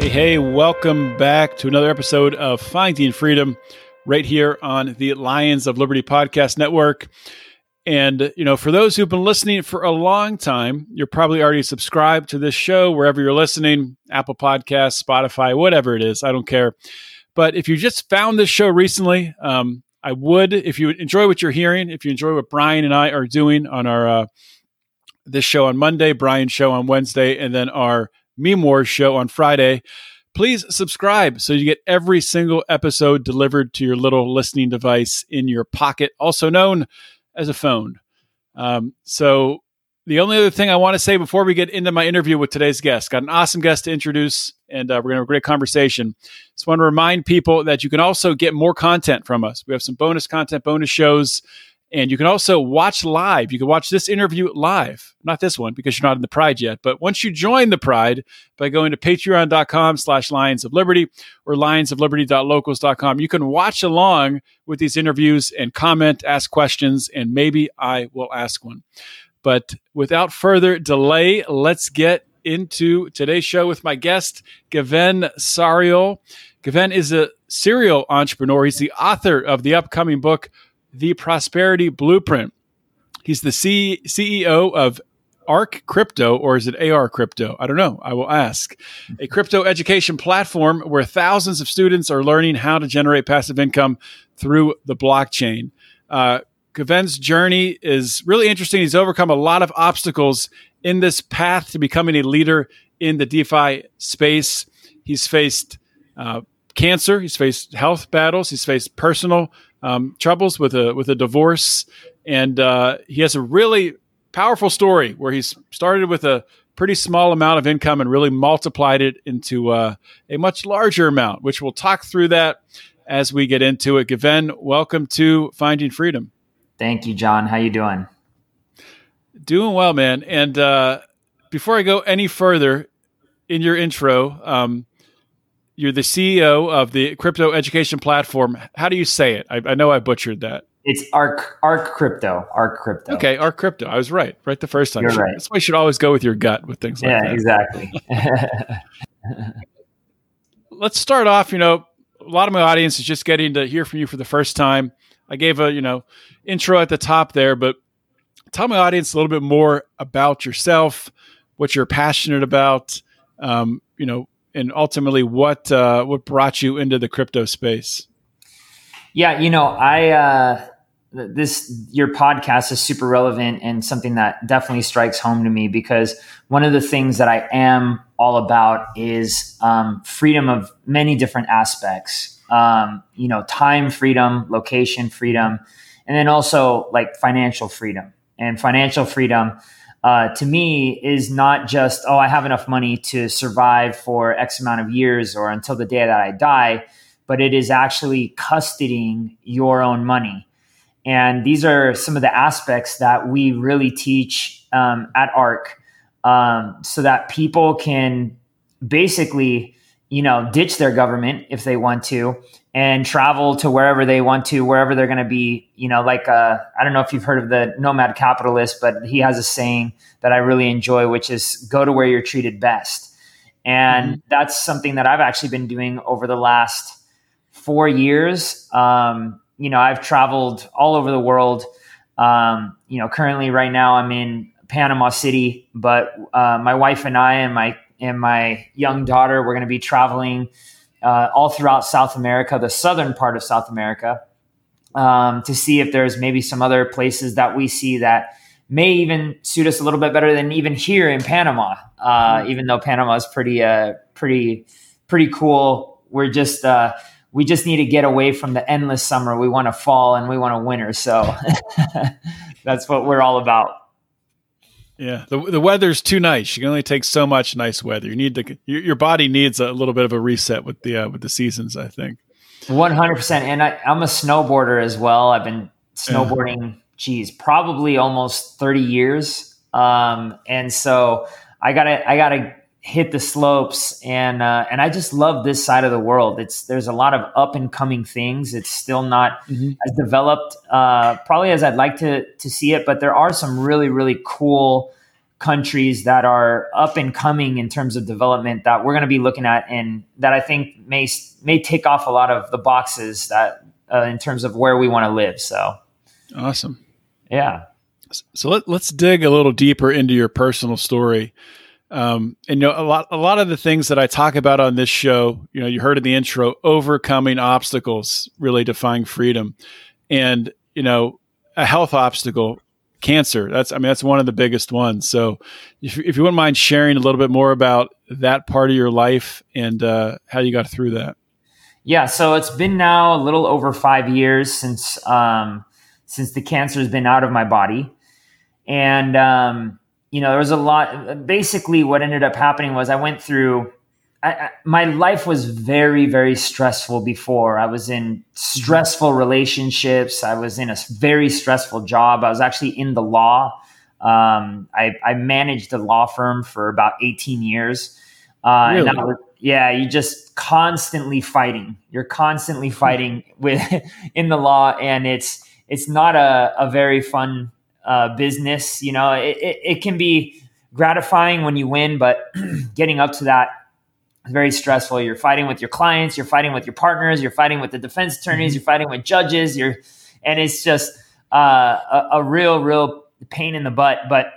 Hey, hey, welcome back to another episode of Finding Freedom right here on the Lions of Liberty Podcast Network. And, you know, for those who've been listening for a long time, you're probably already subscribed to this show wherever you're listening Apple Podcasts, Spotify, whatever it is. I don't care. But if you just found this show recently, um, I would, if you enjoy what you're hearing, if you enjoy what Brian and I are doing on our uh, this show on Monday, Brian's show on Wednesday, and then our Meme show on Friday, please subscribe so you get every single episode delivered to your little listening device in your pocket, also known as a phone. Um, so the only other thing I want to say before we get into my interview with today's guest, got an awesome guest to introduce, and uh, we're going to have a great conversation. Just want to remind people that you can also get more content from us. We have some bonus content, bonus shows, and you can also watch live. You can watch this interview live, not this one because you're not in the Pride yet. But once you join the Pride by going to patreon.com slash Lions of Liberty or lionsofliberty.locals.com, you can watch along with these interviews and comment, ask questions, and maybe I will ask one. But without further delay, let's get into today's show with my guest, Gven Sariol. Gven is a serial entrepreneur. He's the author of the upcoming book, The Prosperity Blueprint. He's the C- CEO of ARC Crypto, or is it AR Crypto? I don't know. I will ask. A crypto education platform where thousands of students are learning how to generate passive income through the blockchain. Uh, journey is really interesting. He's overcome a lot of obstacles in this path to becoming a leader in the DeFi space. He's faced uh, cancer. He's faced health battles. He's faced personal um, troubles with a with a divorce, and uh, he has a really powerful story where he's started with a pretty small amount of income and really multiplied it into uh, a much larger amount. Which we'll talk through that as we get into it. Gven, welcome to Finding Freedom. Thank you, John. How you doing? Doing well, man. And uh, before I go any further, in your intro, um, you're the CEO of the crypto education platform. How do you say it? I, I know I butchered that. It's Arc Arc Crypto. Arc Crypto. Okay, Arc Crypto. I was right. Right the first time. You're right. That's why you should always go with your gut with things like that. yeah, that. exactly. Let's start off. You know, a lot of my audience is just getting to hear from you for the first time. I gave a you know intro at the top there, but tell my audience a little bit more about yourself, what you're passionate about, um, you know, and ultimately what uh, what brought you into the crypto space. yeah, you know, I uh, this your podcast is super relevant and something that definitely strikes home to me because one of the things that I am all about is um, freedom of many different aspects. Um, you know, time freedom, location freedom, and then also like financial freedom. And financial freedom uh, to me is not just oh I have enough money to survive for X amount of years or until the day that I die, but it is actually custodying your own money. And these are some of the aspects that we really teach um, at ARC um, so that people can basically, you know, ditch their government if they want to and travel to wherever they want to, wherever they're going to be. You know, like uh, I don't know if you've heard of the nomad capitalist, but he has a saying that I really enjoy, which is go to where you're treated best. And Mm-hmm. that's something that I've actually been doing over the last four years. Um, you know, I've traveled all over the world. Um, you know, currently right now I'm in Panama City, but uh, my wife and I and my and my young daughter, we're going to be traveling uh, all throughout South America, the southern part of South America, um, to see if there's maybe some other places that we see that may even suit us a little bit better than even here in Panama. Uh, even though Panama is pretty, uh, pretty, pretty cool. We're just uh, we just need to get away from the endless summer. We want to fall and we want to winter. So that's what we're all about. Yeah, the the weather's too nice. You can only take so much nice weather. You need to your, your body needs a little bit of a reset with the uh, with the seasons. I think. One hundred percent, and I, am a snowboarder as well. I've been snowboarding, geez, probably almost thirty years. Um, and so I gotta I gotta hit the slopes and uh, and I just love this side of the world. It's there's a lot of up and coming things. It's still not mm-hmm. as developed uh, probably as I'd like to to see it, but there are some really really cool countries that are up and coming in terms of development that we're going to be looking at and that I think may may take off a lot of the boxes that uh, in terms of where we want to live. So awesome, yeah. So let, let's dig a little deeper into your personal story. Um, and you know, a lot, a lot of the things that I talk about on this show, you know, you heard in the intro, overcoming obstacles, really defying freedom, and you know, a health obstacle, cancer. That's, I mean, that's one of the biggest ones. So, if, if you wouldn't mind sharing a little bit more about that part of your life and uh, how you got through that. Yeah, so it's been now a little over five years since um, since the cancer has been out of my body, and um, you know, there was a lot. Basically, what ended up happening was I went through. I, I, my life was very, very stressful before. I was in stressful relationships. I was in a very stressful job. I was actually in the law. Um, I, I, managed a law firm for about 18 years. Uh, really? Was, yeah, you just constantly fighting. You're constantly fighting with in the law, and it's it's not a, a very fun uh, business. You know, it, it, it, can be gratifying when you win, but getting up to that is very stressful. You're fighting with your clients, you're fighting with your partners, you're fighting with the defense attorneys, mm-hmm. you're fighting with judges. You're, and it's just uh, a, a real, real pain in the butt. But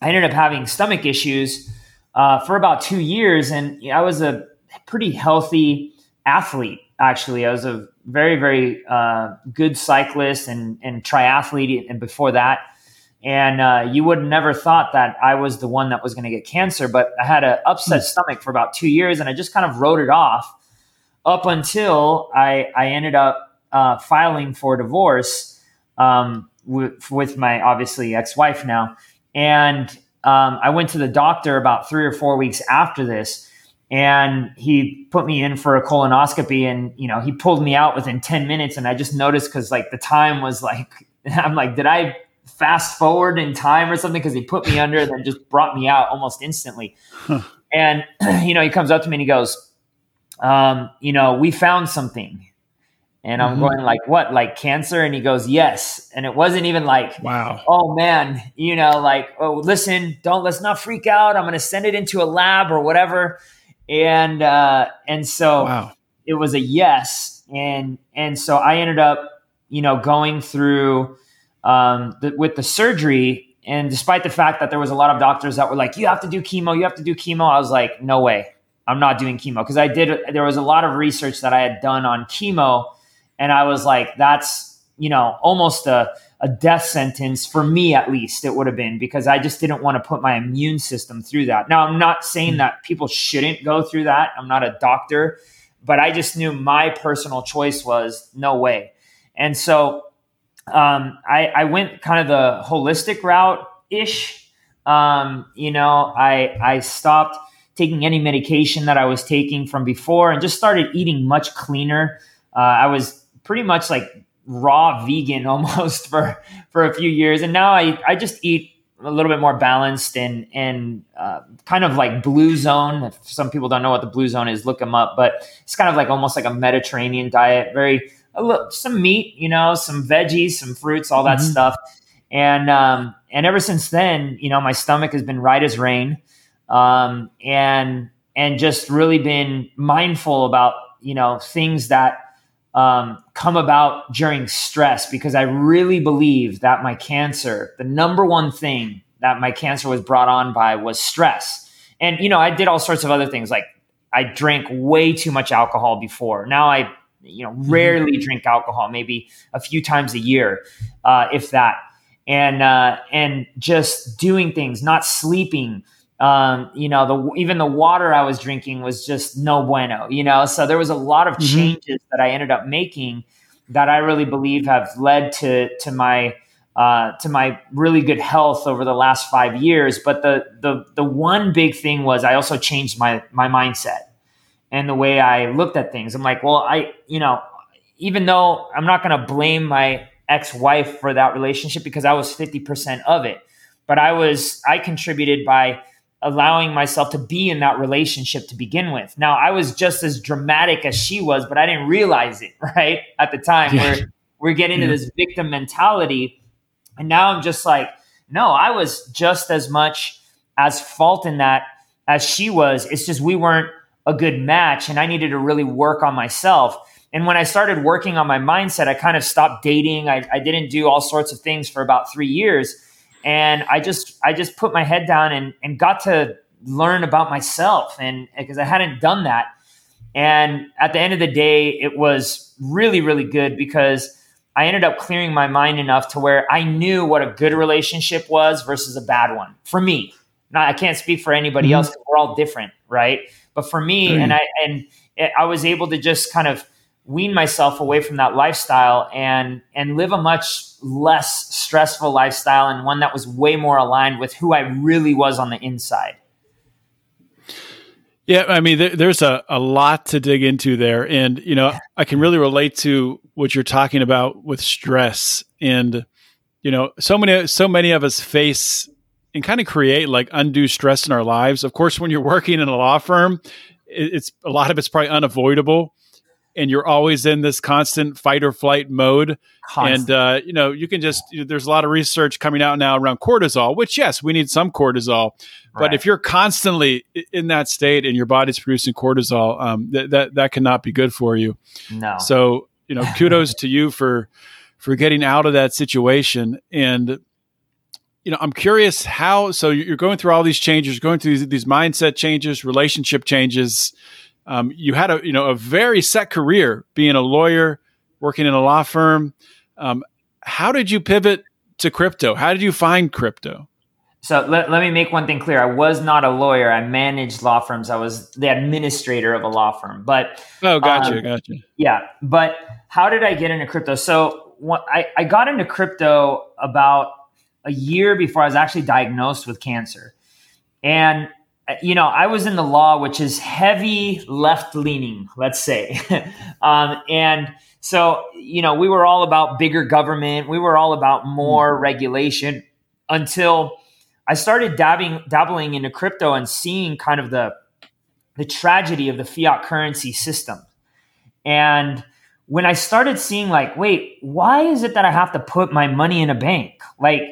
I ended up having stomach issues uh, for about two years, and I was a pretty healthy athlete. Actually, I was a very, very uh, good cyclist and, and triathlete, and before that. And uh, you would never thought that I was the one that was going to get cancer, but I had an upset mm stomach for about two years, and I just kind of wrote it off up until I, I ended up uh, filing for divorce um, with, with my obviously ex-wife now, and um, I went to the doctor about three or four weeks after this and he put me in for a colonoscopy and you know he pulled me out within 10 minutes and i just noticed because like the time was like i'm like did i fast forward in time or something because he put me under and then just brought me out almost instantly huh. and you know he comes up to me and he goes um, you know we found something and I'm mm-hmm. going like, what, like cancer? And he goes, yes. And it wasn't even like, wow, oh man, you know, like, oh, listen, don't, let's not freak out. I'm going to send it into a lab or whatever and uh, and so wow. it was a yes, and and so I ended up, you know, going through um, the, with the surgery, and despite the fact that there was a lot of doctors that were like, you have to do chemo, you have to do chemo, I was like, no way, I'm not doing chemo because I did. There was a lot of research that I had done on chemo, and I was like, that's you know almost a a death sentence for me at least it would have been because I just didn't want to put my immune system through that. Now I'm not saying hmm. that people shouldn't go through that. I'm not a doctor, but I just knew my personal choice was no way. And so um, I, I, went kind of the holistic route ish. Um, you know, I I stopped taking any medication that I was taking from before and just started eating much cleaner. Uh, I was pretty much like raw vegan almost for for a few years, and now I I just eat a little bit more balanced and and uh, kind of like blue zone. If some people don't know what the blue zone is, look them up. But it's kind of like almost like a Mediterranean diet. Very a little, some meat, you know, some veggies, some fruits, all that mm-hmm. stuff. And um, and ever since then, you know, my stomach has been right as rain, um, and and just really been mindful about you know things that um, come about during stress because I really believe that my cancer, the number one thing that my cancer was brought on by was stress. and you know, I did all sorts of other things. Like I drank way too much alcohol before. Now I, you know, mm-hmm. rarely drink alcohol, maybe a few times a year, uh, if that. And uh, and just doing things, not sleeping. Um, you know, the even the water I was drinking was just no bueno. You know, so there was a lot of mm-hmm. changes that I ended up making that I really believe have led to to my uh, to my really good health over the last five years. But the the the one big thing was I also changed my my mindset and the way I looked at things. I'm like, well, I you know, even though I'm not going to blame my ex-wife for that relationship because I was 50% of it, but I was I contributed by allowing myself to be in that relationship to begin with. Now, I was just as dramatic as she was, but I didn't realize it, right? At the time yeah. where we're getting to this victim mentality and now I'm just like, no, I was just as much as fault in that as she was. It's just we weren't a good match and I needed to really work on myself. And when I started working on my mindset, I kind of stopped dating. I, I didn't do all sorts of things for about three years. And I just I just put my head down and, and got to learn about myself and because I hadn't done that. And at the end of the day, it was really, really good because I ended up clearing my mind enough to where I knew what a good relationship was versus a bad one for me. Now, I can't speak for anybody mm-hmm. else. We're all different, right? But for me, mm-hmm. and I and I was able to just kind of wean myself away from that lifestyle and and live a much less stressful lifestyle and one that was way more aligned with who I really was on the inside. Yeah, I mean, there, there's a, a lot to dig into there. And, you know, I can really relate to what you're talking about with stress. And, you know, so many, so many of us face and kind of create like undue stress in our lives. Of course, when you're working in a law firm, it's a lot of it's probably unavoidable and you're always in this constant fight or flight mode. Constant. And uh, you know, you can just you know, there's a lot of research coming out now around cortisol, which yes, we need some cortisol, right. but if you're constantly in that state and your body's producing cortisol, um, that that that cannot be good for you. No. So you know, kudos to you for for getting out of that situation and. You know, I'm curious how. So you're going through all these changes, going through these, these mindset changes, relationship changes um, you had a you know a very set career being a lawyer, working in a law firm. Um, how did you pivot to crypto? How did you find crypto? So let, let me make one thing clear. I was not a lawyer. I managed law firms. I was the administrator of a law firm. But oh, gotcha, um, gotcha. Yeah, but how did I get into crypto? So what, I, I got into crypto about a year before I was actually diagnosed with cancer, and you know, I was in the law, which is heavy left leaning, let's say. um, and so, you know, we were all about bigger government, we were all about more mm. regulation until I started dabbing, dabbling into crypto and seeing kind of the, the tragedy of the fiat currency system. And when I started seeing, like, wait, why is it that I have to put my money in a bank? Like,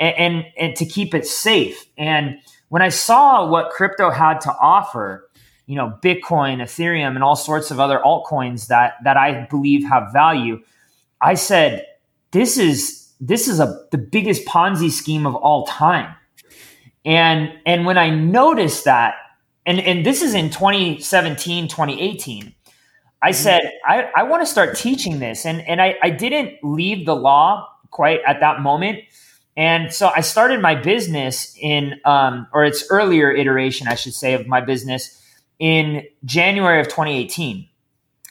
and, and, and to keep it safe. And, when I saw what crypto had to offer, you know, Bitcoin, Ethereum, and all sorts of other altcoins that that I believe have value, I said, this is this is a the biggest Ponzi scheme of all time. And and when I noticed that, and, and this is in 2017, 2018, I mm-hmm. said, I, I want to start teaching this. And and I, I didn't leave the law quite at that moment and so I started my business in, um, or its earlier iteration, I should say, of my business in January of 2018.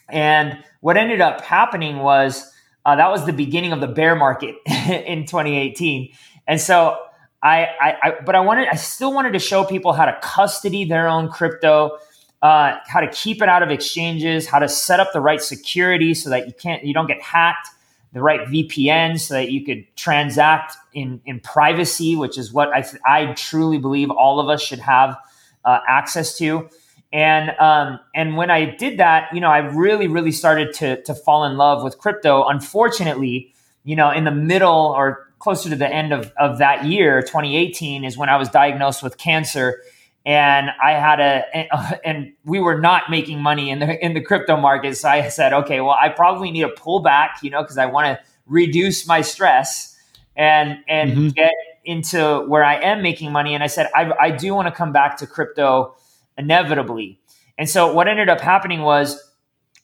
And what ended up happening was uh, that was the beginning of the bear market in 2018. And so I, I, I, but I wanted, I still wanted to show people how to custody their own crypto, uh, how to keep it out of exchanges, how to set up the right security so that you can't, you don't get hacked the right VPN so that you could transact in, in privacy, which is what I, I truly believe all of us should have uh, access to. And um, and when I did that, you know, I really, really started to to fall in love with crypto. Unfortunately, you know, in the middle or closer to the end of, of that year, 2018, is when I was diagnosed with cancer and I had a and we were not making money in the in the crypto market. So I said, okay, well, I probably need a pullback, you know, because I want to reduce my stress and and mm-hmm. get into where I am making money, and I said I, I do want to come back to crypto inevitably. And so what ended up happening was,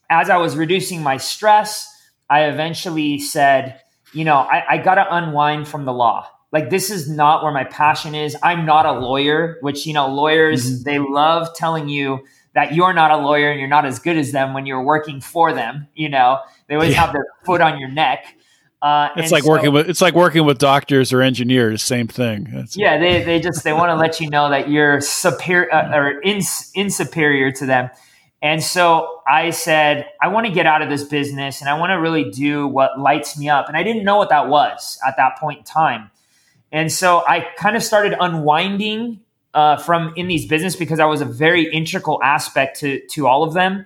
as I was reducing my stress, I eventually said, you know, I, I got to unwind from the law. Like this is not where my passion is. I'm not a lawyer, which you know, lawyers mm-hmm. they love telling you that you're not a lawyer and you're not as good as them when you're working for them. You know, they always yeah. have their foot on your neck. Uh, it's like so, working with it's like working with doctors or engineers. Same thing. That's yeah, they they just they want to let you know that you're superior uh, or in, insuperior to them. And so I said, I want to get out of this business and I want to really do what lights me up. And I didn't know what that was at that point in time. And so I kind of started unwinding uh, from in these business because I was a very integral aspect to to all of them.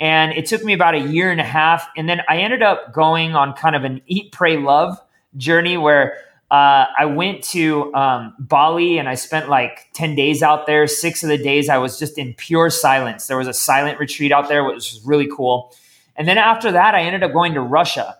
And it took me about a year and a half, and then I ended up going on kind of an eat, pray, love journey where uh, I went to um, Bali and I spent like ten days out there. Six of the days I was just in pure silence. There was a silent retreat out there, which was really cool. And then after that, I ended up going to Russia.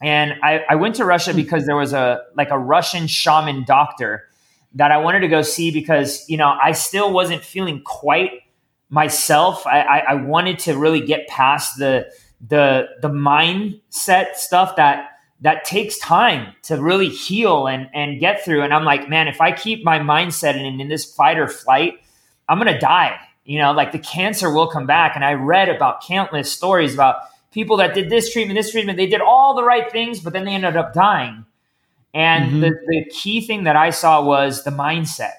And I, I went to Russia hmm. because there was a like a Russian shaman doctor that I wanted to go see because, you know, I still wasn't feeling quite myself. I, I, I wanted to really get past the the the mindset stuff that that takes time to really heal and and get through. And I'm like, man, if I keep my mindset in, in this fight or flight, I'm gonna die. You know, like the cancer will come back. And I read about countless stories about people that did this treatment, this treatment, they did all the right things, but then they ended up dying. And mm-hmm. the, the key thing that I saw was the mindset,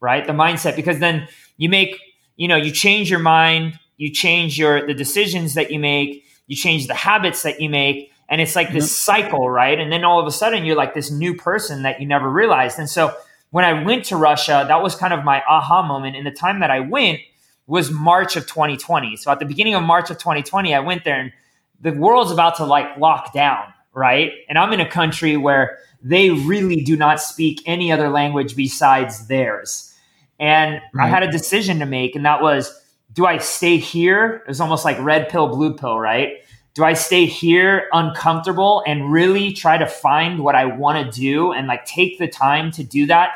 right? The mindset, because then you make, you know, you change your mind, you change your the decisions that you make, you change the habits that you make, and it's like mm-hmm. this cycle, right? And then all of a sudden you're like this new person that you never realized. And so when I went to Russia, that was kind of my aha moment. And the time that I went was March of 2020. So at the beginning of March of 2020, I went there and the world's about to like lock down, right? And I'm in a country where they really do not speak any other language besides theirs. And right. I had a decision to make, and that was do I stay here? It was almost like red pill, blue pill, right? Do I stay here uncomfortable and really try to find what I want to do and like take the time to do that?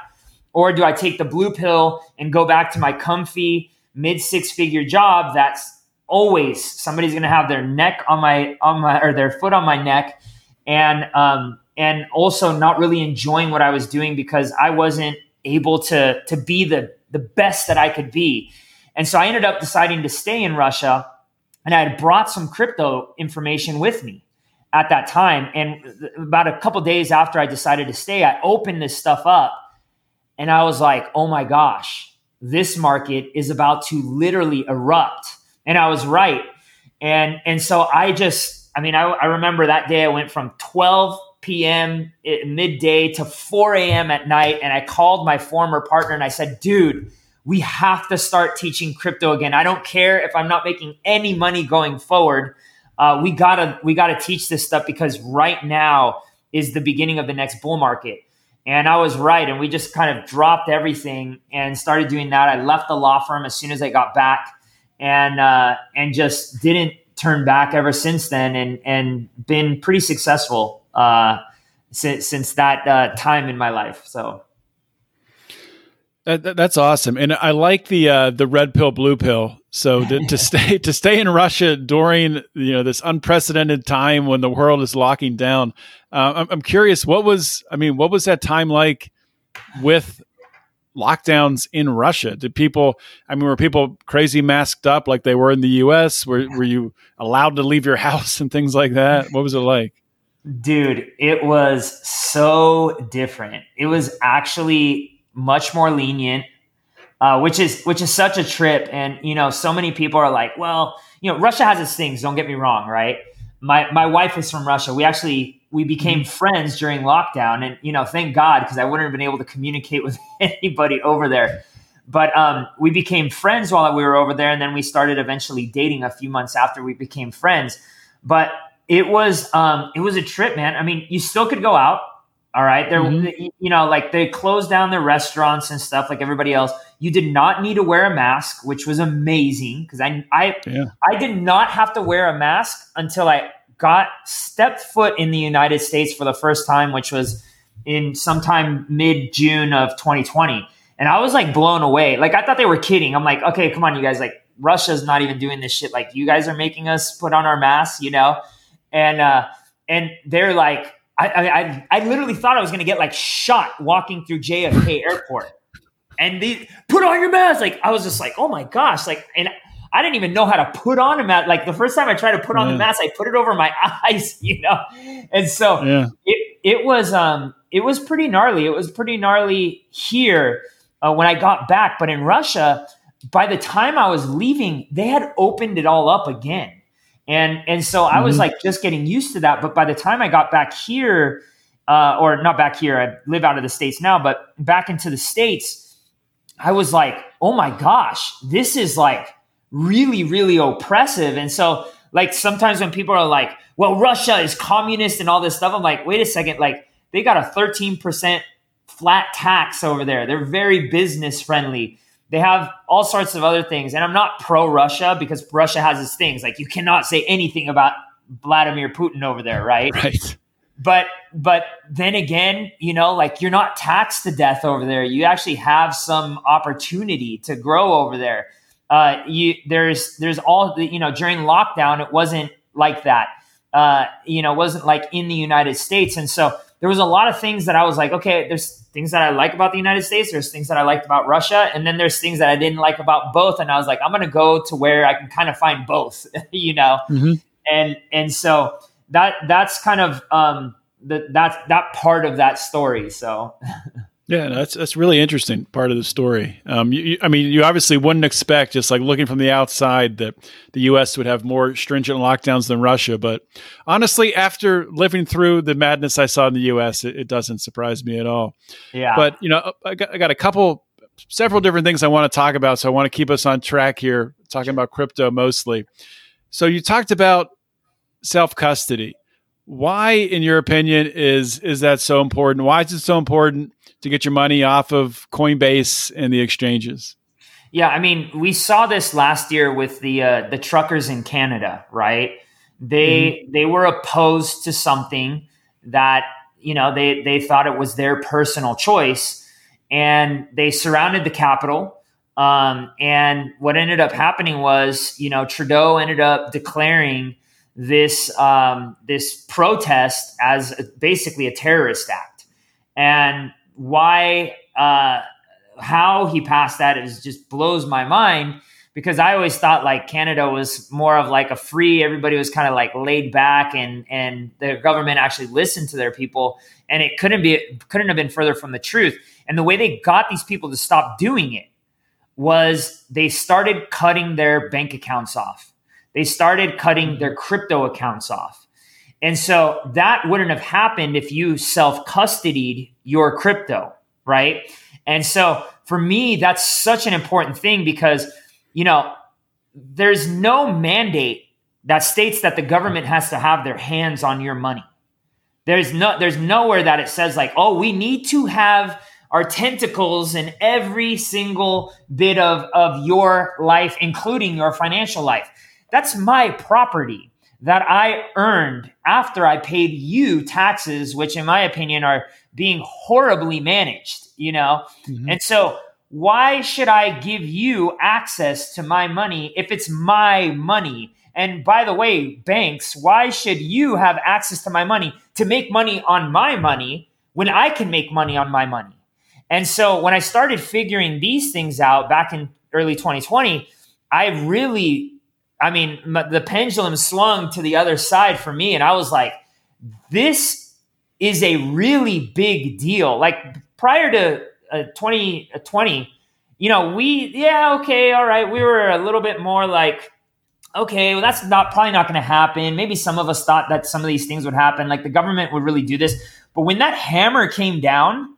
Or do I take the blue pill and go back to my comfy mid six figure job that's always somebody's going to have their neck on my on my or their foot on my neck and um and also not really enjoying what I was doing because I wasn't able to to be the the best that I could be. And so I ended up deciding to stay in Russia and I had brought some crypto information with me at that time and about a couple days after I decided to stay I opened this stuff up and I was like, "Oh my gosh, this market is about to literally erupt." And I was right. And and so I just I mean I, I remember that day I went from 12 p.m. midday to 4 a.m. at night. And I called my former partner and I said, dude, we have to start teaching crypto again. I don't care if I'm not making any money going forward. Uh, we gotta we gotta teach this stuff because right now is the beginning of the next bull market. And I was right, and we just kind of dropped everything and started doing that. I left the law firm as soon as I got back, and uh, and just didn't turn back ever since then, and and been pretty successful uh, since since that uh, time in my life. So. That, that, that's awesome, and I like the uh, the red pill, blue pill. So to, to stay to stay in Russia during you know this unprecedented time when the world is locking down, uh, I'm, I'm curious what was I mean what was that time like with lockdowns in Russia? Did people, I mean, were people crazy masked up like they were in the US? Were, were you allowed to leave your house and things like that? What was it like? Dude, it was so different. It was actually much more lenient, uh, which is which is such a trip. And you know, so many people are like, "Well, you know, Russia has its things. Don't get me wrong, right?" My my wife is from Russia. We actually we became mm-hmm. friends during lockdown, and you know, thank God because I wouldn't have been able to communicate with anybody over there. But um, we became friends while we were over there, and then we started eventually dating a few months after we became friends. But it was um, it was a trip, man. I mean, you still could go out. All right, there, mm-hmm. you know, like they closed down their restaurants and stuff, like everybody else. You did not need to wear a mask, which was amazing because I, I, yeah. I did not have to wear a mask until I got stepped foot in the United States for the first time, which was in sometime mid June of 2020. And I was like blown away. Like I thought they were kidding. I'm like, okay, come on, you guys. Like Russia's not even doing this shit. Like you guys are making us put on our masks, you know? And uh, and they're like, I I I literally thought I was gonna get like shot walking through JFK Airport. And they put on your mask. Like I was just like, oh my gosh. Like and I didn't even know how to put on a mask. Like the first time I tried to put on yeah. the mask, I put it over my eyes, you know. And so yeah. it it was um it was pretty gnarly. It was pretty gnarly here uh, when I got back, but in Russia, by the time I was leaving, they had opened it all up again. And and so I was mm-hmm. like just getting used to that. But by the time I got back here, uh, or not back here, I live out of the states now, but back into the states, I was like, oh my gosh, this is like really, really oppressive. And so, like sometimes when people are like, well, Russia is communist and all this stuff, I'm like, wait a second, like they got a 13% flat tax over there. They're very business friendly. They have all sorts of other things. And I'm not pro Russia because Russia has its things. Like you cannot say anything about Vladimir Putin over there, right? Right. But but then again, you know, like you're not taxed to death over there. You actually have some opportunity to grow over there. Uh, you there's there's all the you know during lockdown it wasn't like that. Uh, you know, wasn't like in the United States, and so there was a lot of things that I was like, okay, there's things that I like about the United States, there's things that I liked about Russia, and then there's things that I didn't like about both. And I was like, I'm gonna go to where I can kind of find both, you know. Mm-hmm. And and so that that's kind of um the, that that part of that story. So Yeah, that's that's really interesting part of the story. Um, you, you, I mean, you obviously wouldn't expect just like looking from the outside that the U.S. would have more stringent lockdowns than Russia. But honestly, after living through the madness I saw in the U.S., it, it doesn't surprise me at all. Yeah. But you know, I got, I got a couple, several different things I want to talk about. So I want to keep us on track here, talking about crypto mostly. So you talked about self custody. Why, in your opinion, is is that so important? Why is it so important to get your money off of Coinbase and the exchanges? Yeah, I mean, we saw this last year with the uh, the truckers in Canada, right? They mm-hmm. they were opposed to something that you know they they thought it was their personal choice, and they surrounded the capital. Um, and what ended up happening was, you know, Trudeau ended up declaring this um, this protest as a, basically a terrorist act, and why uh, how he passed that is just blows my mind because I always thought like Canada was more of like a free everybody was kind of like laid back and and the government actually listened to their people and it couldn't be couldn't have been further from the truth. And the way they got these people to stop doing it was they started cutting their bank accounts off they started cutting their crypto accounts off. And so that wouldn't have happened if you self custodied your crypto, right? And so for me, that's such an important thing because, you know, there's no mandate that states that the government has to have their hands on your money. There's no there's nowhere that it says like, "Oh, we need to have our tentacles in every single bit of of your life including your financial life." That's my property that I earned after I paid you taxes, which in my opinion are being horribly managed, you know? Mm-hmm. And so why should I give you access to my money if it's my money? And by the way, banks, why should you have access to my money to make money on my money when I can make money on my money? And so when I started figuring these things out back in early 2020, I really I mean, the pendulum swung to the other side for me, and I was like, this is a really big deal. Like prior to uh, 2020, uh, you know, we, yeah, okay, all right, we were a little bit more like, okay, well, that's not probably not going to happen. Maybe some of us thought that some of these things would happen, like the government would really do this. But when that hammer came down,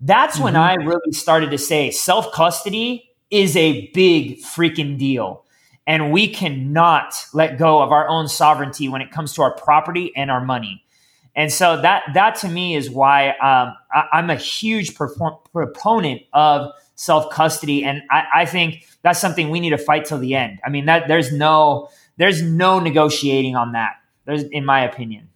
that's mm-hmm. when I really started to say self custody is a big freaking deal. And we cannot let go of our own sovereignty when it comes to our property and our money. And so that that to me is why um, I, am a huge proponent of self custody, and I, I, think that's something we need to fight till the end. I mean, that there's no there's no negotiating on that. There's, in my opinion.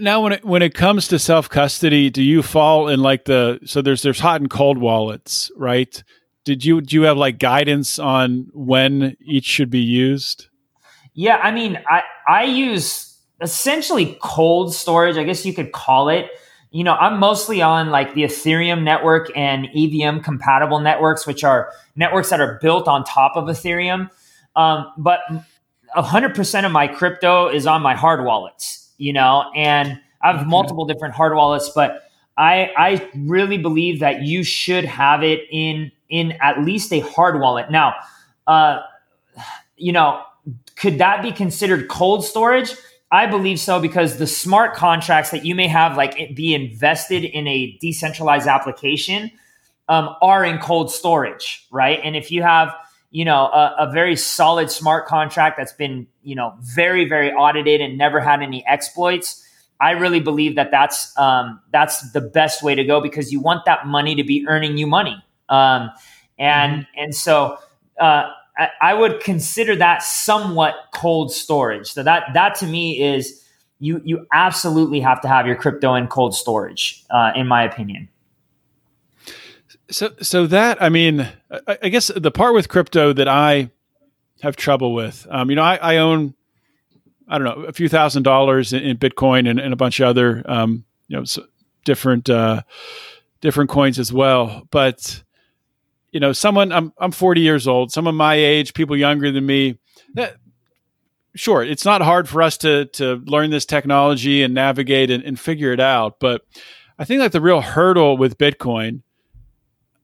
Now, when it when it comes to self custody, do you fall in like the so there's there's hot and cold wallets, right? Did you do you have like guidance on when each should be used? Yeah, I mean, I I use essentially cold storage, I guess you could call it. You know, I'm mostly on like the Ethereum network and EVM compatible networks, which are networks that are built on top of Ethereum. Um, but 100% of my crypto is on my hard wallets you know, and I have multiple different hard wallets, but I I really believe that you should have it in in at least a hard wallet. Now, uh, you know, could that be considered cold storage? I believe so because the smart contracts that you may have like be invested in a decentralized application um, are in cold storage, right? And if you have you know a, a, very solid smart contract that's been you know very very audited and never had any exploits i really believe that that's um, that's the best way to go because you want that money to be earning you money um, and mm-hmm. and so uh, I, I, would consider that somewhat cold storage so that that to me is you you absolutely have to have your crypto in cold storage uh, in my opinion so, so that I mean, I, I, guess the part with crypto that I have trouble with, um, you know, I, I, own, I don't know, a few thousand dollars in, in Bitcoin and, and, a bunch of other, um, you know, different, uh, different coins as well. But you know, someone I'm I'm 40 years old. Someone my age, people younger than me. That, sure, it's not hard for us to to learn this technology and navigate and, and figure it out. But I think like the real hurdle with Bitcoin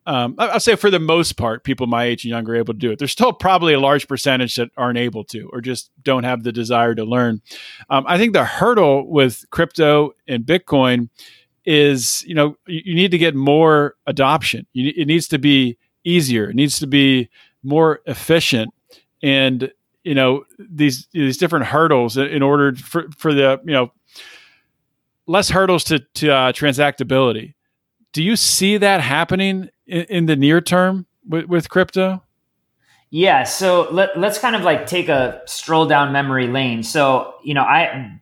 um, I'll say for the most part, people my age and younger are able to do it. There's still probably a large percentage that aren't able to or just don't have the desire to learn. Um, I think the hurdle with crypto and Bitcoin is, you know, you, you need to get more adoption. You, it needs to be easier. It needs to be more efficient. And, you know, these, these different hurdles in order for, for the, you know, less hurdles to, to uh, transactability. Do you see that happening in, in the near term with, with crypto? Yeah, so let, let's kind of like take a stroll down memory lane. So, you know, I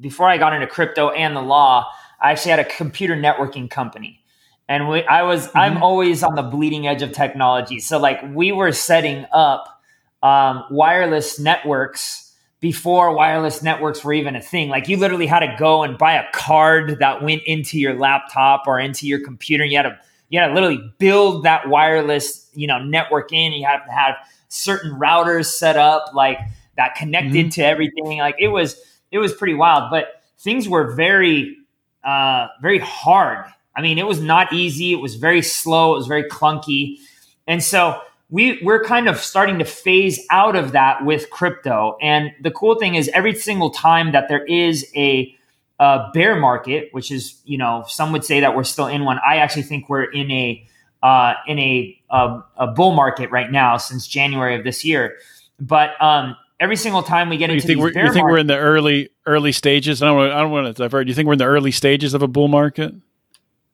before I got into crypto and the law, I actually had a computer networking company. And we, I was, mm-hmm. I'm always on the bleeding edge of technology. So, like, we were setting up um, wireless networks before wireless networks were even a thing. Like you literally had to go and buy a card that went into your laptop or into your computer. And you had to you had to literally build that wireless, you know, network in. You have to have certain routers set up like that connected mm-hmm. to everything. Like it was it was pretty wild. But things were very uh very hard. I mean, it was not easy. It was very slow. It was very clunky. And so we we're kind of starting to phase out of that with crypto. And the cool thing is every single time that there is a, a bear market, which is you know some would say that we're still in one. I actually think we're in a uh, in a, a, a bull market right now since January of this year. But um, every single time we get you into think, we're, you think we're in the early early stages? I don't want, I don't want to divert. You think we're in the early stages of a bull market?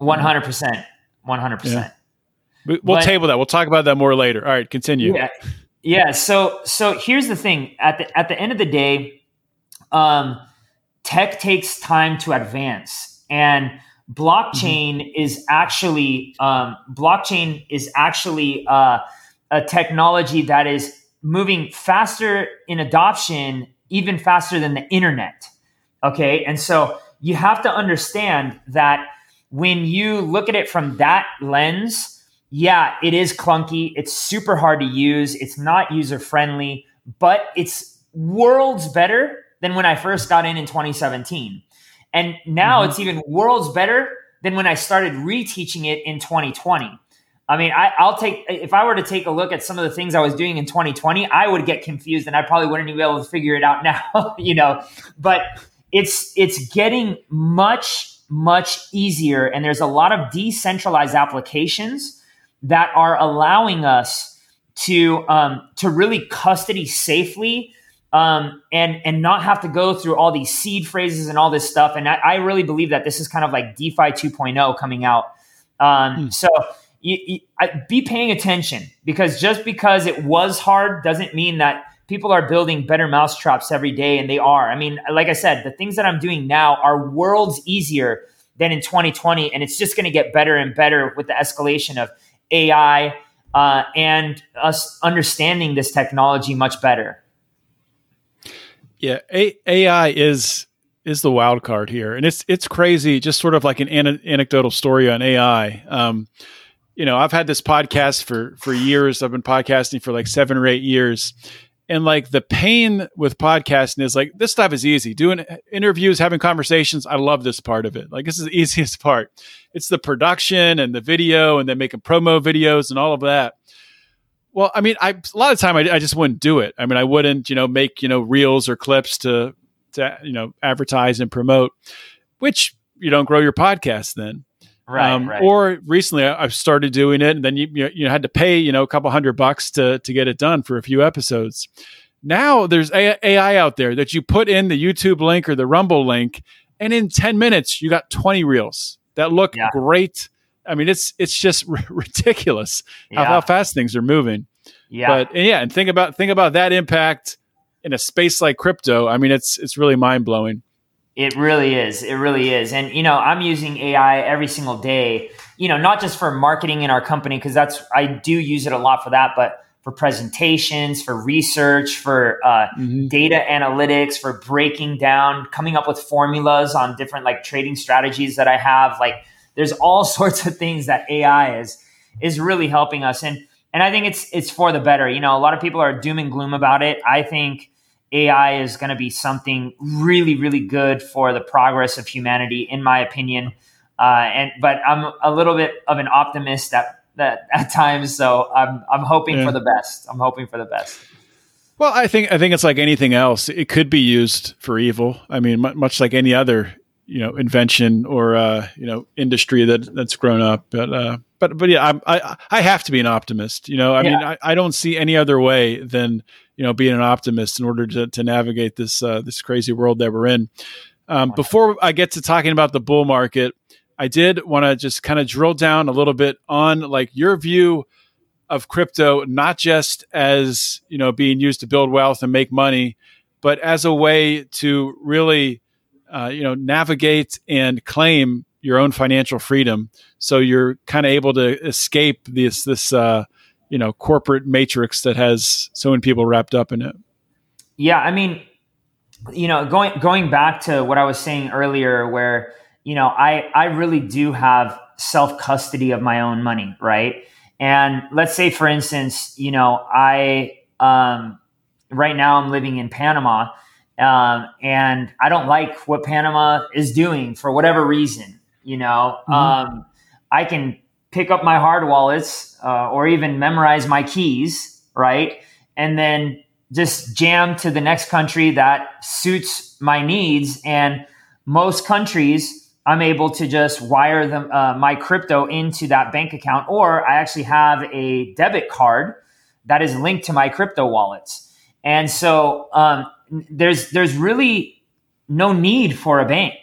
One hundred percent. One hundred percent. We'll but, table that. We'll talk about that more later. All right, continue. Yeah, yeah. So, so here's the thing. At the at the end of the day, um, tech takes time to advance, and blockchain mm-hmm. is actually um, blockchain is actually uh, a technology that is moving faster in adoption, even faster than the internet. Okay, and so you have to understand that when you look at it from that lens yeah, it is clunky. It's super hard to use. It's not user friendly, but it's worlds better than when I first got in in 2017. And now mm-hmm. it's even worlds better than when I started reteaching it in 2020. I mean, I, will take if I were to take a look at some of the things I was doing in 2020, I would get confused and I probably wouldn't even be able to figure it out now, you know. But it's it's getting much much easier, and there's a lot of decentralized applications that are allowing us to um, to really custody safely um, and and not have to go through all these seed phrases and all this stuff. And I, I really believe that this is kind of like DeFi 2.0 coming out. Um, hmm. So you, you, I, be paying attention because just because it was hard doesn't mean that people are building better mousetraps every day, and they are. I mean, like I said, the things that I'm doing now are worlds easier than in 2020, and it's just going to get better and better with the escalation of AI uh, and us understanding this technology much better. Yeah, A- AI is is the wild card here, and it's it's crazy. Just sort of like an, an- anecdotal story on AI. Um, you know, I've had this podcast for for years. I've been podcasting for like seven or eight years, and like the pain with podcasting is like this stuff is easy. Doing interviews, having conversations, I love this part of it. Like this is the easiest part. It's the production and the video, and then making promo videos and all of that. Well, I mean, I a lot of time I, I just wouldn't do it. I mean, I wouldn't, you know, make you know reels or clips to to you know advertise and promote, which you don't grow your podcast then. Right, um, right. Or recently, I've started doing it, and then you you had to pay you know a couple hundred bucks to to get it done for a few episodes. Now there's AI out there that you put in the YouTube link or the Rumble link, and in ten minutes you got twenty reels that look yeah. great. I mean, it's it's just r- ridiculous yeah. how, how, fast things are moving. Yeah, but and yeah, and think about think about that impact in a space like crypto. I mean, it's it's really mind blowing. It really is. It really is. And you know, I'm using AI every single day. You know, not just for marketing in our company because that's I do use it a lot for that, but for presentations, for research, for uh, mm-hmm. data analytics, for breaking down, coming up with formulas on different like trading strategies that I have. Like, there's all sorts of things that AI is is really helping us, and and I think it's it's for the better. You know, a lot of people are doom and gloom about it. I think AI is going to be something really, really good for the progress of humanity, in my opinion. Uh, and but I'm a little bit of an optimist at that at times, so I'm I'm hoping yeah. for the best. I'm hoping for the best. Well, I think I think it's like anything else. It could be used for evil. I mean, much like any other you know invention or uh, you know industry that that's grown up. But uh, but but yeah, I I I have to be an optimist. You know, I yeah. mean, I, I don't see any other way than you know being an optimist in order to, to navigate this uh, this crazy world that we're in. Um, before I get to talking about the bull market, I did want to just kind of drill down a little bit on like your view of crypto, not just as you know being used to build wealth and make money, but as a way to really uh, you know navigate and claim your own financial freedom. So you're kind of able to escape this this uh, you know corporate matrix that has so many people wrapped up in it? Yeah i mean you know going going back to what i was saying earlier where you know i i really do have self custody of my own money right? And let's say for instance you know i um right now i'm living in panama um, and i don't like what panama is doing for whatever reason you know? Mm-hmm. um, i can pick up my hard wallets uh, or even memorize my keys, right? And then just jam to the next country that suits my needs. And most countries, I'm able to just wire them uh, my crypto into that bank account, or I actually have a debit card that is linked to my crypto wallets. And so um, there's there's really no need for a bank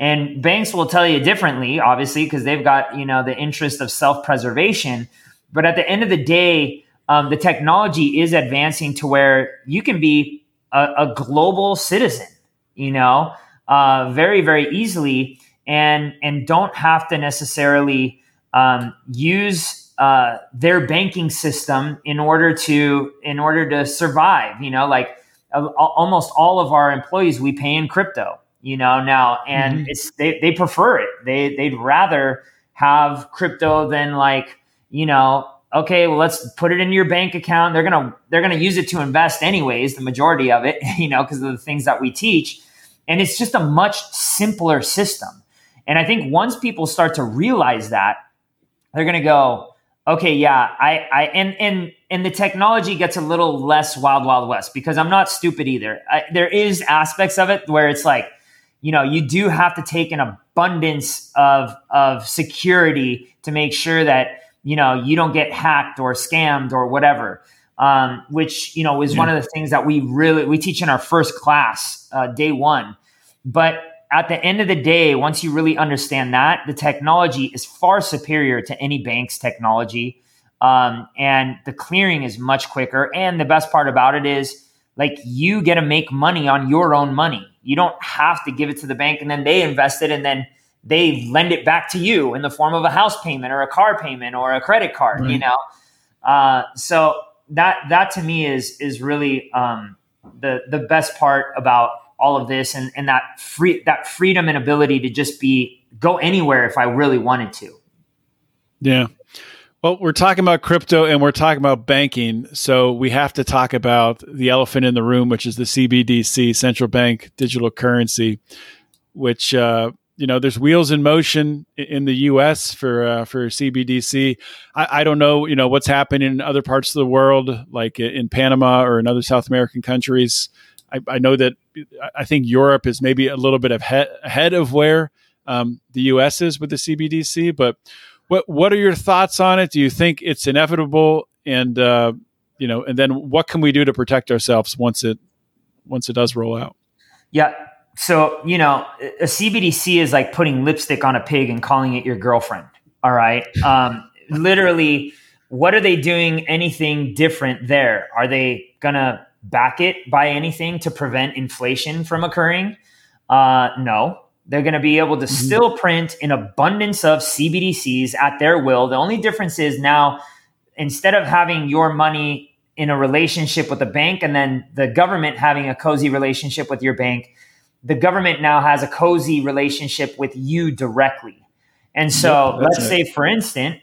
and banks will tell you differently, obviously, because they've got you know the interest of self preservation. But at the end of the day, um, the technology is advancing to where you can be a, a global citizen, you know, uh, very very easily, and and don't have to necessarily um, use uh, their banking system in order to in order to survive. You know, like uh, almost all of our employees we pay in crypto you know now and mm-hmm. it's they, they prefer it. They they'd rather have crypto than like you know okay well let's put it in your bank account. They're gonna they're gonna use it to invest anyways the majority of it you know because of the things that we teach. And it's just a much simpler system. And i think once people start to realize that they're gonna go okay yeah i i and and and the technology gets a little less wild wild west because i'm not stupid either. I, there is aspects of it where it's like you know you do have to take an abundance of of security to make sure that you know you don't get hacked or scammed or whatever um, which you know is yeah. one of the things that we really we teach in our first class uh, day one but at the end of the day once you really understand that the technology is far superior to any bank's technology Um, and the clearing is much quicker. And the best part about it is like you get to make money on your own money. You don't have to give it to the bank and then they invest it and then they lend it back to you in the form of a house payment or a car payment or a credit card, right. you know? Uh, so that, that to me is, is really, um, the, the best part about all of this and, and that free, that freedom and ability to just be, go anywhere if I really wanted to. Yeah. Well, we're talking about crypto and we're talking about banking. So we have to talk about the elephant in the room, which is the CBDC, central bank digital currency, which, uh, you know, there's wheels in motion in the U.S. for uh, for CBDC. I, I, don't know, you know, what's happening in other parts of the world, like in Panama or in other South American countries. I, I know that I think Europe is maybe a little bit ahead of where um, the U.S. is with the CBDC. But what what are your thoughts on it? Do you think it's inevitable? And uh, you know, and then what can we do to protect ourselves once it once it does roll out? Yeah, so you know a cbdc is like putting lipstick on a pig and calling it your girlfriend all right um, literally what are they doing anything different there are they gonna back it by anything to prevent inflation from occurring uh, no they're going to be able to mm-hmm. still print an abundance of cbdc's at their will the only difference is now instead of having your money in a relationship with a bank and then the government having a cozy relationship with your bank the government now has a cozy relationship with you directly. And so yep, let's it. say, for instance,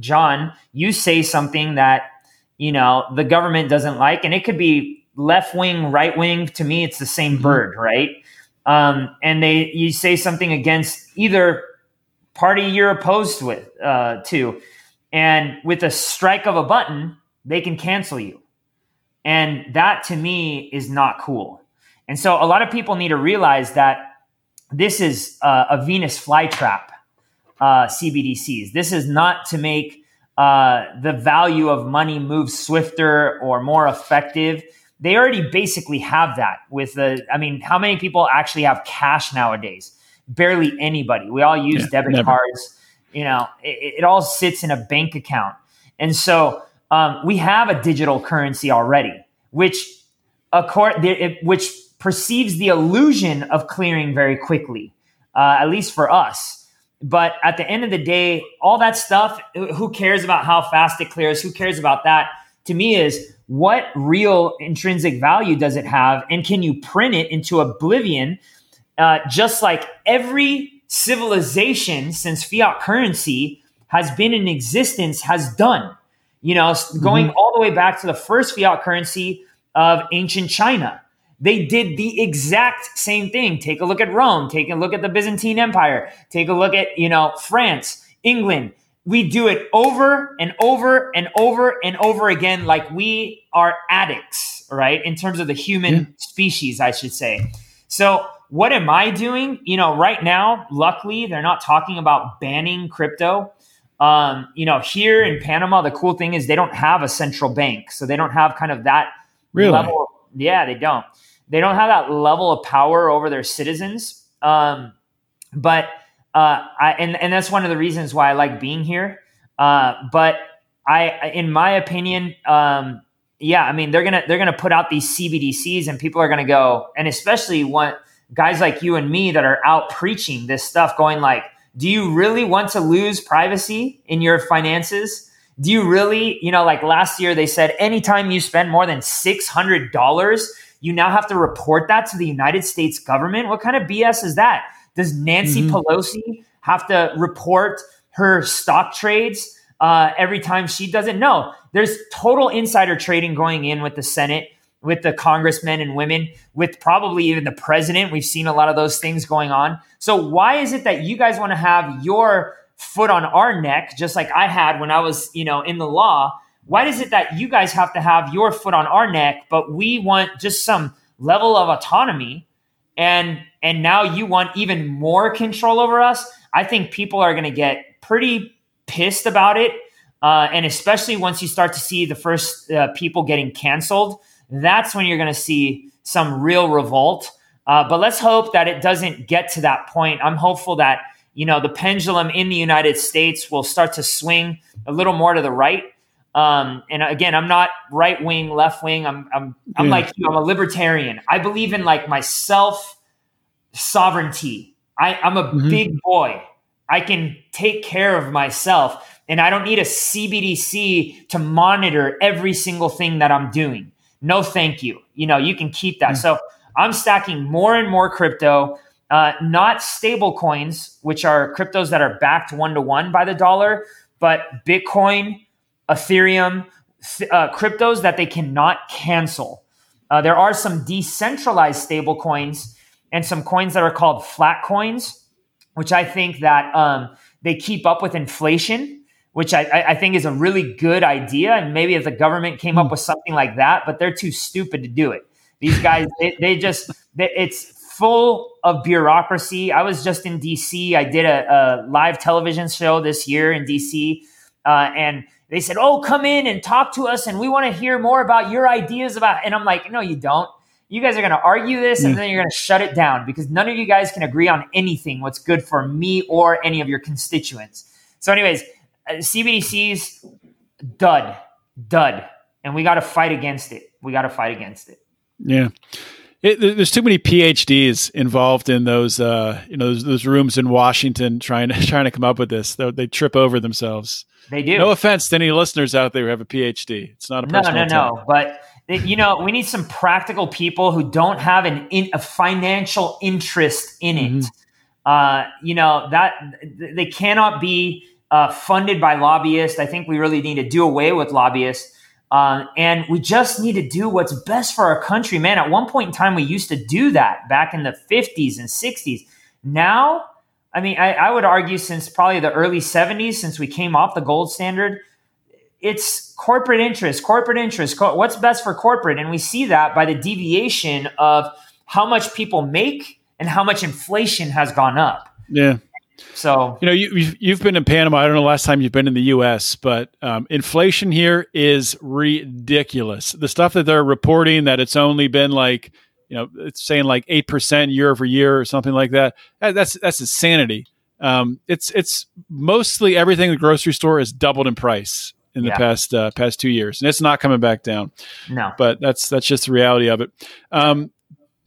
John, you say something that, you know, the government doesn't like, and it could be left wing, right wing. To me, it's the same mm-hmm. bird, right? Um, and they, you say something against either party you're opposed with, uh, to, and with a strike of a button, they can cancel you. And that to me is not cool. And so a lot of people need to realize that this is uh, a Venus flytrap, uh, CBDCs. This is not to make uh, the value of money move swifter or more effective. They already basically have that with the, I mean, how many people actually have cash nowadays? Barely anybody. We all use yeah, debit never. cards. You know, it, it, all sits in a bank account. And so um, we have a digital currency already, which, accord, which perceives the illusion of clearing very quickly, uh, at least for us. But at the end of the day, all that stuff, who cares about how fast it clears? Who cares about that? To me, is what real intrinsic value does it have? And can you print it into oblivion? Uh, just like every civilization since fiat currency has been in existence has done. You know, going mm-hmm. all the way back to the first fiat currency of ancient China. They did the exact same thing. Take a look at Rome, take a look at the Byzantine Empire, take a look at, you know, France, England. We do it over and over and over and over again like we are addicts, right? In terms of the human yeah. species, I should say. So, what am I doing? You know, right now, luckily, they're not talking about banning crypto. Um, you know, here in Panama, the cool thing is they don't have a central bank. So they don't have kind of that really? level. Yeah, they don't they don't have that level of power over their citizens. Um, but uh, I and and that's one of the reasons why I like being here. Uh, but I, in my opinion, um, yeah, I mean they're gonna they're gonna put out these CBDCs and people are gonna go, and especially want guys like you and me that are out preaching this stuff, going like, do you really want to lose privacy in your finances? Do you really, you know, like last year they said anytime you spend more than six hundred dollars you now have to report that to the United States government. What kind of BS is that? Does Nancy mm-hmm. Pelosi have to report her stock trades uh, every time she does it? No, there's total insider trading going in with the Senate, with the congressmen and women, with probably even the president. We've seen a lot of those things going on. So why is it that you guys want to have your foot on our neck, just like I had when I was, you know, in the law? why is it that you guys have to have your foot on our neck, but we want just some level of autonomy and and now you want even more control over us? I think people are going to get pretty pissed about it. Uh, and especially once you start to see the first uh, people getting canceled, that's when you're going to see some real revolt. Uh, but let's hope that it doesn't get to that point. I'm hopeful that you know the pendulum in the United States will start to swing a little more to the right Um, and again, I'm not right wing, left wing. I'm I'm I'm yeah. like you. I'm a libertarian. I believe in like my self sovereignty. I, I'm a mm-hmm. big boy. I can take care of myself, and I don't need a CBDC to monitor every single thing that I'm doing. No, thank you. You know, you can keep that. Mm-hmm. So I'm stacking more and more crypto. Uh, not stable coins, which are cryptos that are backed one to one by the dollar, but Bitcoin, Ethereum, uh, cryptos that they cannot cancel. Uh, there are some decentralized stable coins and some coins that are called flat coins, which I think that um, they keep up with inflation, which I, I, think is a really good idea. And maybe if the government came up hmm. with something like that, but they're too stupid to do it. These guys, they, they just, they, it's full of bureaucracy. I was just in DC. I did a, a live television show this year in DC. Uh, and they said, "Oh, come in and talk to us, and we want to hear more about your ideas about." And I'm like, "No, you don't. You guys are going to argue this, and mm. then you're going to shut it down because none of you guys can agree on anything what's good for me or any of your constituents." So, anyways, uh, CBDCs dud, dud, and we got to fight against it. We got to fight against it. Yeah. It, there's too many PhDs involved in those, uh, you know, those, those, rooms in Washington trying to trying to come up with this. They, they trip over themselves. They do. No offense to any listeners out there who have a PhD. It's not a personal no, no, no. But you know, we need some practical people who don't have an in, a financial interest in it. Mm-hmm. Uh, you know that they cannot be uh, funded by lobbyists. I think we really need to do away with lobbyists. Uh, and we just need to do what's best for our country, man. At one point in time, we used to do that back in the 50s and 60s. Now, I mean, I, I would argue since probably the early 70s, since we came off the gold standard, it's corporate interest, corporate interest. Co- what's best for corporate? And we see that by the deviation of how much people make and how much inflation has gone up. Yeah. So you know you you've been in Panama. I don't know last time you've been in the U.S., but um, inflation here is ridiculous. The stuff that they're reporting that it's only been like you know it's saying like eight percent year over year or something like that. That's that's insanity. Um, it's it's mostly everything in the grocery store is doubled in price in the yeah. past uh, past two years, and it's not coming back down. No, but that's that's just the reality of it. Um,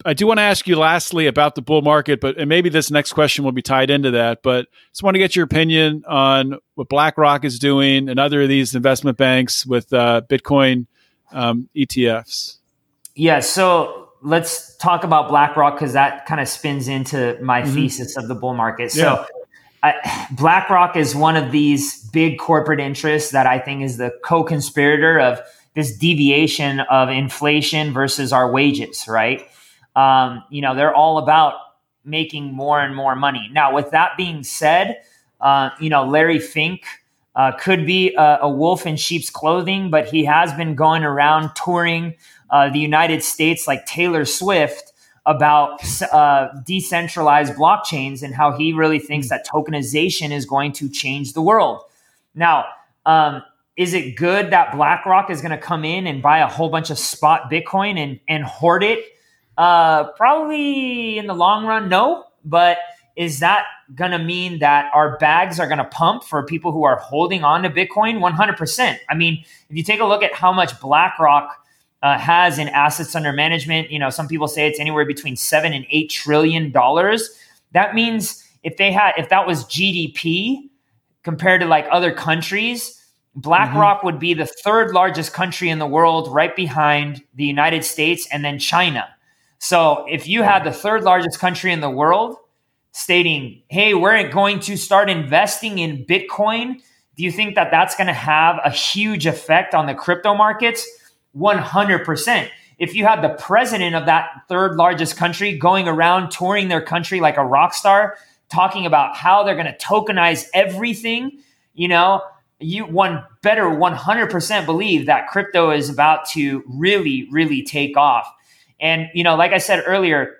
I do want to ask you lastly about the bull market, but and maybe this next question will be tied into that. But just want to get your opinion on what BlackRock is doing and other of these investment banks with uh, Bitcoin um, ETFs. Yeah, so let's talk about BlackRock because that kind of spins into my mm-hmm. thesis of the bull market. So. Yeah. BlackRock is one of these big corporate interests that I think is the co-conspirator of this deviation of inflation versus our wages, right? um, you know, they're all about making more and more money. Now, with that being said, uh, you know, Larry Fink uh, could be a, a, wolf in sheep's clothing, but he has been going around touring uh, the United States like Taylor Swift about uh, decentralized blockchains and how he really thinks that tokenization is going to change the world. Now, um, is it good that BlackRock is going to come in and buy a whole bunch of spot Bitcoin and, and hoard it? Uh, probably in the long run, no. But is that going to mean that our bags are going to pump for people who are holding on to Bitcoin? 100%. I mean, if you take a look at how much BlackRock uh, has in assets under management, you know, some people say it's anywhere between seven and eight trillion dollars. That means if they had, if that was GDP compared to like other countries, BlackRock mm-hmm. would be the third largest country in the world, right behind the United States and then China. So if you had the third largest country in the world stating, hey, we're going to start investing in Bitcoin, do you think that that's going to have a huge effect on the crypto markets? 100%. If you had the president of that third largest country going around touring their country like a rock star, talking about how they're going to tokenize everything, you know, you one better 100% believe that crypto is about to really, really take off. And you know, like I said earlier,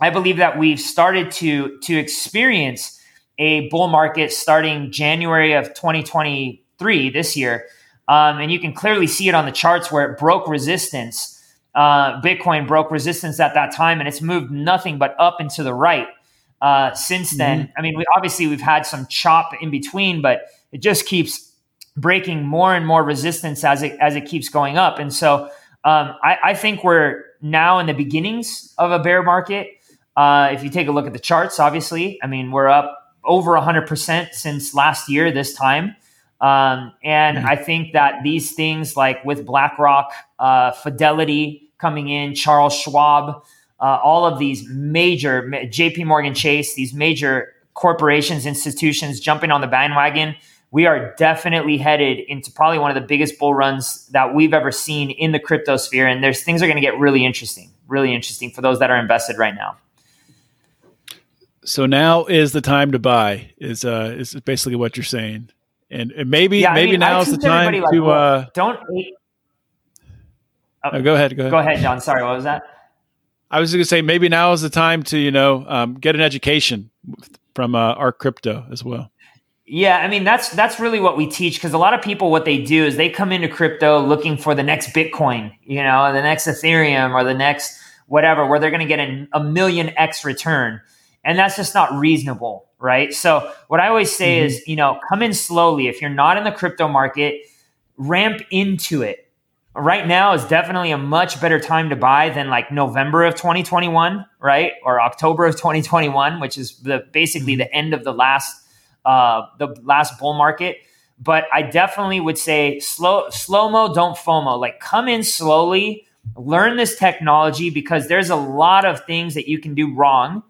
I believe that we've started to to experience a bull market starting January of 2023 this year, um, and you can clearly see it on the charts where it broke resistance. Uh, Bitcoin broke resistance at that time, and it's moved nothing but up and to the right uh, since then. Mm-hmm. I mean, we, obviously we've had some chop in between, but it just keeps breaking more and more resistance as it as it keeps going up. And so um, I, I, think we're now in the beginnings of a bear market. Uh, if you take a look at the charts, obviously, I mean we're up over 100% since last year this time. Um, and mm-hmm. I think that these things like with BlackRock, uh, Fidelity coming in, Charles Schwab, uh, all of these major JP Morgan Chase, these major corporations, institutions jumping on the bandwagon. We are definitely headed into probably one of the biggest bull runs that we've ever seen in the crypto sphere. And there's things are going to get really interesting, really interesting for those that are invested right now. So now is the time to buy. Is uh is basically what you're saying, and, and maybe yeah, maybe I mean, now is the time like, to uh don't. Oh, go ahead. Go ahead. Go ahead, John. Sorry, what was that? I was going to say maybe now is the time to you know um, get an education from uh, ARCrypto as well. Yeah, I mean that's that's really what we teach because a lot of people what they do is they come into crypto looking for the next Bitcoin, you know, the next Ethereum or the next whatever, where they're going to get a, a million X return, and that's just not reasonable, right? So what I always say mm-hmm. is, you know, come in slowly. If you're not in the crypto market, ramp into it right now is definitely a much better time to buy than like November of 2021, right? Or October of 2021, which is the basically the end of the last uh the last bull market. But I definitely would say slow slow mo, don't FOMO. Like come in slowly, learn this technology because there's a lot of things that you can do wrong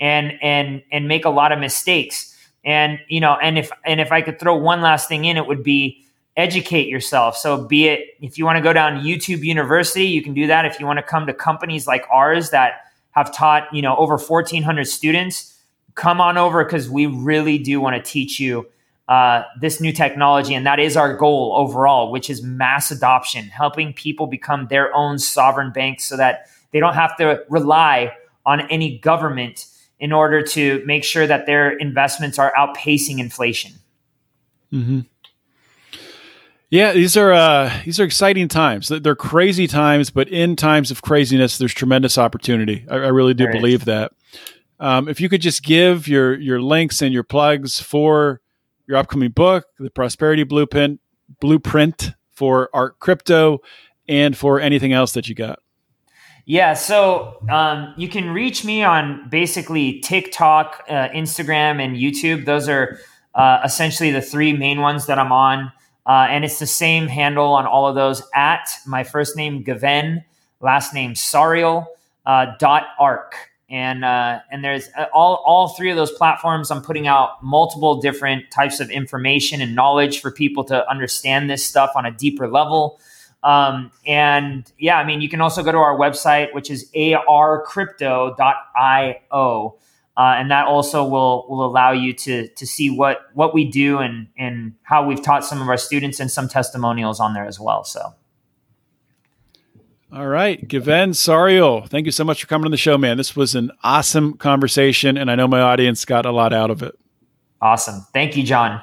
and and and make a lot of mistakes. And you know, and if and if I could throw one last thing in, it would be educate yourself. So, be it if you want to go down YouTube University, you can do that. If you want to come to companies like ours that have taught, you know, over 1,400 students, come on over because we really do want to teach you uh, this new technology. And that is our goal overall, which is mass adoption, helping people become their own sovereign banks so that they don't have to rely on any government in order to make sure that their investments are outpacing inflation. Mm-hmm. Yeah, these are uh, these are exciting times. They're crazy times, but in times of craziness, there's tremendous opportunity. I, I really do there believe is. that. Um, if you could just give your your links and your plugs for your upcoming book, the Prosperity Blueprint, Blueprint for ARCrypto, and for anything else that you got. Yeah, so um, you can reach me on basically TikTok, uh, Instagram, and YouTube. Those are uh, essentially the three main ones that I'm on. Uh, and it's the same handle on all of those at my first name Gven, last name Sariol uh, dot arc. And uh, and there's uh, all all three of those platforms. I'm putting out multiple different types of information and knowledge for people to understand this stuff on a deeper level. Um, and yeah, I mean, you can also go to our website, which is arcrypto.io. Uh, and that also will will allow you to to see what what we do and and how we've taught some of our students and some testimonials on there as well. So. All right, Gven Sariol, thank you so much for coming on the show, man. This was an awesome conversation, and I know my audience got a lot out of it. Awesome. Thank you, John.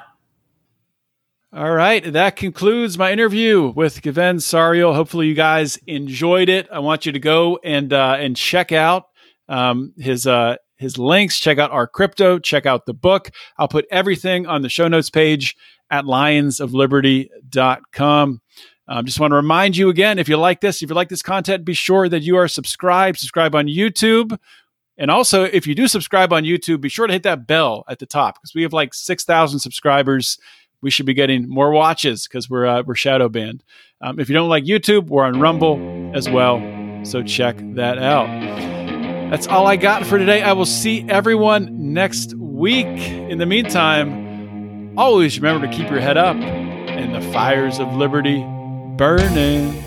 All right, that concludes my interview with Gven Sariol. Hopefully, you guys enjoyed it. I want you to go and uh, and check out um, his uh, his links. Check out ARCrypto. Check out the book. I'll put everything on the show notes page at lionsofliberty.com. Um, just want to remind you again if you like this, if you like this content, be sure that you are subscribed. Subscribe on YouTube. And also, if you do subscribe on YouTube, be sure to hit that bell at the top because we have like 6,000 subscribers. We should be getting more watches because we're, uh, we're shadow banned. Um, if you don't like YouTube, we're on Rumble as well. So check that out. That's all I got for today. I will see everyone next week. In the meantime, always remember to keep your head up and the fires of liberty burning.